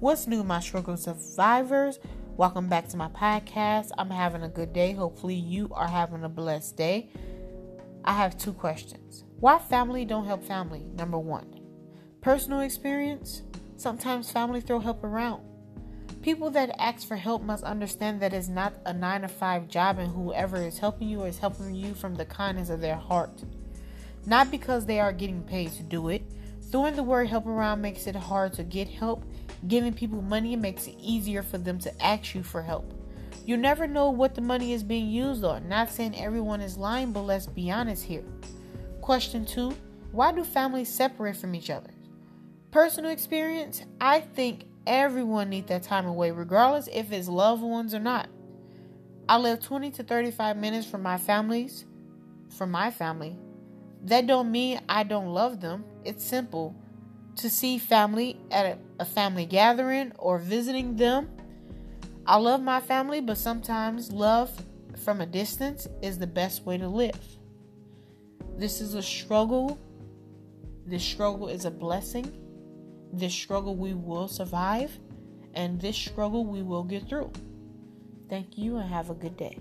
What's new, my struggle survivors? Welcome back to my podcast. I'm having a good day. Hopefully, you are having a blessed day. I have two questions. Why family don't help family? Number one, personal experience. Sometimes family throw help around. People that ask for help must understand that it's not a nine to five job, and whoever is helping you is helping you from the kindness of their heart. Not because they are getting paid to do it. Throwing the word help around makes it hard to get help. Giving people money makes it easier for them to ask you for help. You never know what the money is being used on. Not saying everyone is lying, but let's be honest here. Question two Why do families separate from each other? Personal experience, I think Everyone needs that time away, regardless if it's loved ones or not. I live 20 to 35 minutes from my families, from my family. That don't mean I don't love them. It's simple. To see family at a, family gathering or visiting them. I love my family, but sometimes love from a distance is the best way to live. This is a struggle. This struggle is a blessing. This struggle we will survive, and this struggle we will get through. Thank you and have a good day.